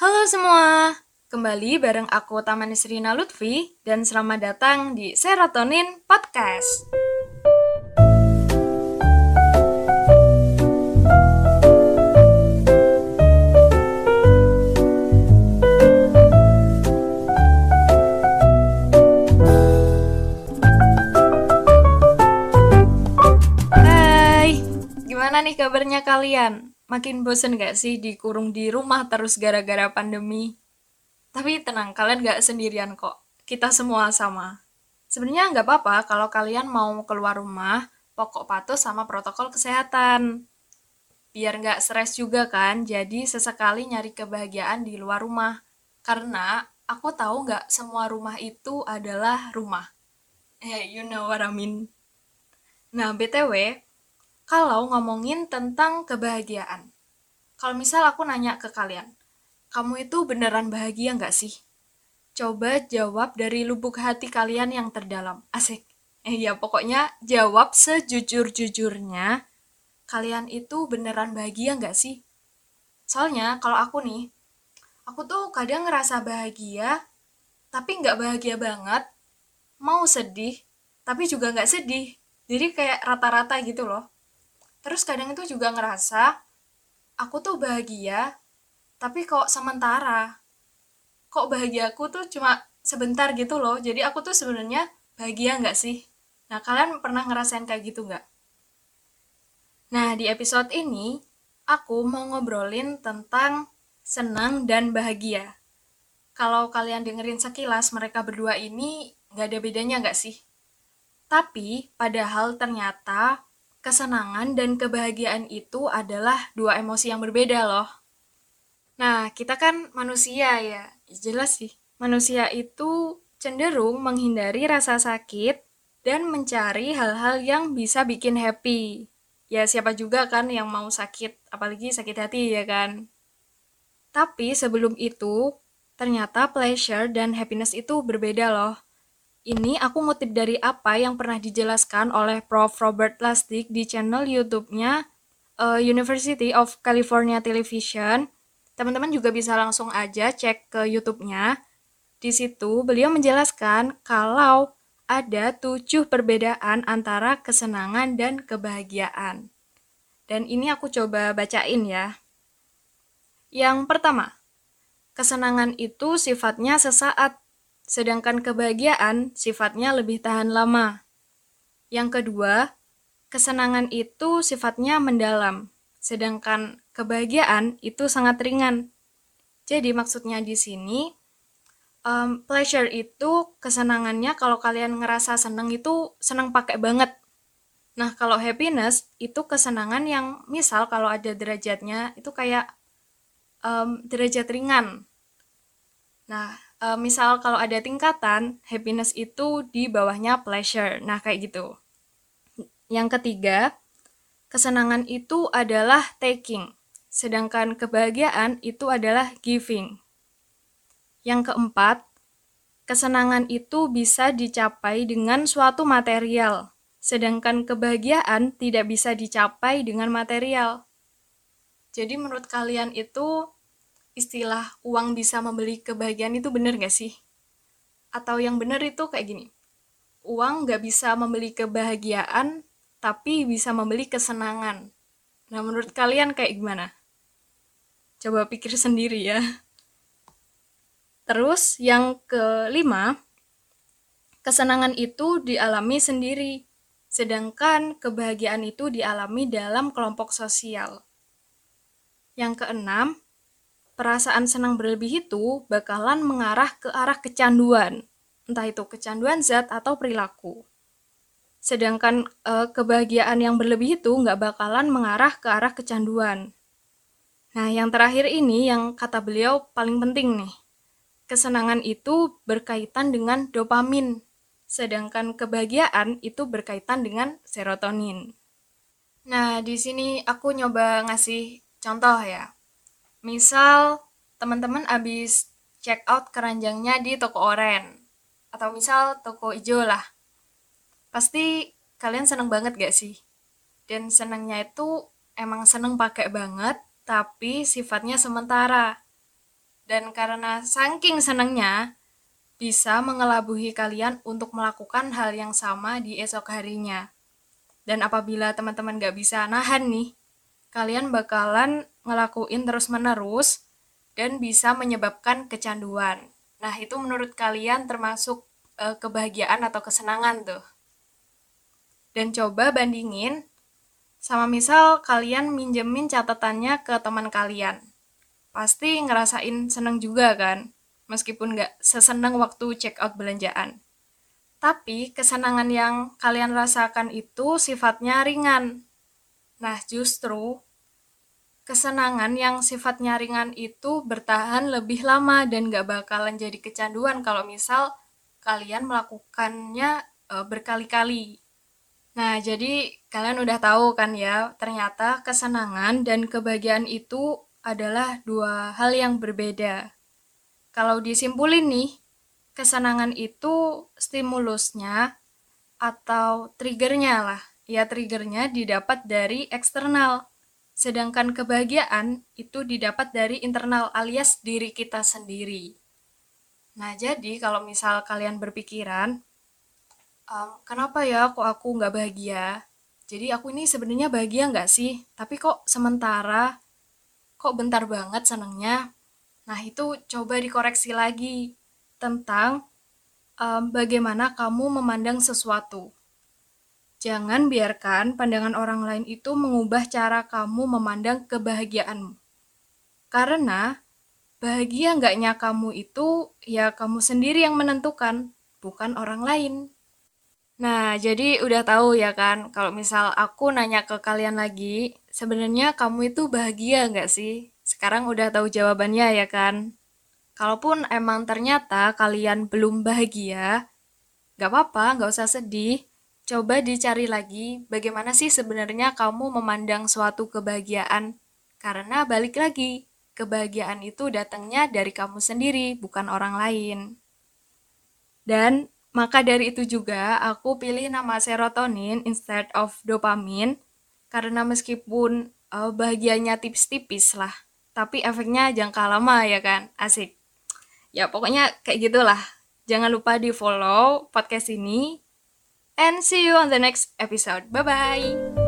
Halo semua, kembali bareng aku Taman Nisrina Lutfi dan selamat datang di Serotonin Podcast. Hai, gimana nih kabarnya kalian? Makin bosen gak sih dikurung di rumah terus gara-gara pandemi? Tapi tenang, kalian gak sendirian kok. Kita semua sama. Sebenarnya nggak apa-apa kalau kalian mau keluar rumah, pokok patuh sama protokol kesehatan. Biar nggak stres juga kan, jadi sesekali nyari kebahagiaan di luar rumah. Karena aku tahu nggak semua rumah itu adalah rumah. Eh, you know what I mean. Nah, BTW, kalau ngomongin tentang kebahagiaan. Kalau misal aku nanya ke kalian, kamu itu beneran bahagia nggak sih? Coba jawab dari lubuk hati kalian yang terdalam. Asik. Eh ya pokoknya jawab sejujur-jujurnya. Kalian itu beneran bahagia nggak sih? Soalnya kalau aku nih, aku tuh kadang ngerasa bahagia, tapi nggak bahagia banget. Mau sedih, tapi juga nggak sedih. Jadi kayak rata-rata gitu loh terus kadang itu juga ngerasa aku tuh bahagia tapi kok sementara? Kok bahagiaku tuh cuma sebentar gitu loh. Jadi aku tuh sebenarnya bahagia nggak sih? Nah kalian pernah ngerasain kayak gitu nggak? Nah di episode ini aku mau ngobrolin tentang senang dan bahagia. Kalau kalian dengerin sekilas mereka berdua ini nggak ada bedanya nggak sih? Tapi padahal ternyata kesenangan dan kebahagiaan itu adalah dua emosi yang berbeda loh. Nah, kita kan manusia ya, jelas sih. Manusia itu cenderung menghindari rasa sakit dan mencari hal-hal yang bisa bikin happy. Ya siapa juga kan yang mau sakit, apalagi sakit hati ya kan. Tapi sebelum itu, ternyata pleasure dan happiness itu berbeda loh. Ini aku ngutip dari apa yang pernah dijelaskan oleh Prof. Robert Lastik di channel YouTube-nya uh, University of California Television. Teman-teman juga bisa langsung aja cek ke YouTube-nya. Di situ beliau menjelaskan kalau ada tujuh perbedaan antara kesenangan dan kebahagiaan. Dan ini aku coba bacain ya. Yang pertama, kesenangan itu sifatnya sesaat sedangkan kebahagiaan sifatnya lebih tahan lama. Yang kedua, kesenangan itu sifatnya mendalam, sedangkan kebahagiaan itu sangat ringan. Jadi maksudnya di sini, um, pleasure itu kesenangannya kalau kalian ngerasa seneng itu seneng pakai banget. Nah kalau happiness itu kesenangan yang misal kalau ada derajatnya itu kayak um, derajat ringan. Nah uh, misal kalau ada tingkatan, happiness itu di bawahnya pleasure. Nah, kayak gitu. Yang ketiga, kesenangan itu adalah taking, sedangkan kebahagiaan itu adalah giving. Yang keempat, kesenangan itu bisa dicapai dengan suatu material, sedangkan kebahagiaan tidak bisa dicapai dengan material. Jadi menurut kalian itu istilah uang bisa membeli kebahagiaan itu bener gak sih? Atau yang bener itu kayak gini, uang gak bisa membeli kebahagiaan, tapi bisa membeli kesenangan. Nah menurut kalian kayak gimana? Coba pikir sendiri ya. Terus yang kelima, kesenangan itu dialami sendiri, sedangkan kebahagiaan itu dialami dalam kelompok sosial. Yang keenam, perasaan senang berlebih itu bakalan mengarah ke arah kecanduan, entah itu kecanduan zat atau perilaku. Sedangkan e, kebahagiaan yang berlebih itu nggak bakalan mengarah ke arah kecanduan. Nah, yang terakhir ini yang kata beliau paling penting nih. Kesenangan itu berkaitan dengan dopamin, sedangkan kebahagiaan itu berkaitan dengan serotonin. Nah, di sini aku nyoba ngasih contoh ya misal teman-teman abis check out keranjangnya di toko oren atau misal toko hijau lah. Pasti kalian seneng banget gak sih? Dan senengnya itu emang seneng pakai banget tapi sifatnya sementara. Dan karena saking senangnya, bisa mengelabuhi kalian untuk melakukan hal yang sama di esok harinya. Dan apabila teman-teman gak bisa nahan nih, kalian bakalan ngelakuin terus-menerus dan bisa menyebabkan kecanduan. Nah, itu menurut kalian termasuk e, kebahagiaan atau kesenangan tuh. Dan coba bandingin sama misal kalian minjemin catatannya ke teman kalian pasti ngerasain seneng juga kan, meskipun gak seseneng waktu check out belanjaan. Tapi kesenangan yang kalian rasakan itu sifatnya ringan. Nah, justru kesenangan yang sifatnya ringan itu bertahan lebih lama dan gak bakalan jadi kecanduan kalau misal kalian melakukannya e, berkali-kali. Nah, jadi kalian udah tahu kan ya, ternyata kesenangan dan kebahagiaan itu adalah dua hal yang berbeda. Kalau disimpulin nih, kesenangan itu stimulusnya atau triggernya lah. Ya triggernya didapat dari eksternal. Sedangkan kebahagiaan itu didapat dari internal alias diri kita sendiri. Nah jadi kalau misal kalian berpikiran, um, kenapa ya kok aku nggak bahagia? Jadi aku ini sebenarnya bahagia nggak sih? Tapi kok sementara kok bentar banget senengnya. Nah, itu coba dikoreksi lagi tentang um, bagaimana kamu memandang sesuatu. Jangan biarkan pandangan orang lain itu mengubah cara kamu memandang kebahagiaanmu. Karena bahagia enggaknya kamu itu ya kamu sendiri yang menentukan, bukan orang lain. Nah, jadi udah tahu ya kan, kalau misal aku nanya ke kalian lagi, sebenarnya kamu itu bahagia nggak sih? Sekarang udah tahu jawabannya ya kan? Kalaupun emang ternyata kalian belum bahagia, nggak apa-apa, nggak usah sedih. Coba dicari lagi bagaimana sih sebenarnya kamu memandang suatu kebahagiaan. Karena balik lagi, kebahagiaan itu datangnya dari kamu sendiri, bukan orang lain. Dan maka dari itu juga aku pilih nama serotonin instead of dopamin karena meskipun uh, bahagianya tipis-tipis lah, tapi efeknya jangka lama ya kan, asik. Ya pokoknya kayak gitulah. Jangan lupa di follow podcast ini. And see you on the next episode. Bye-bye.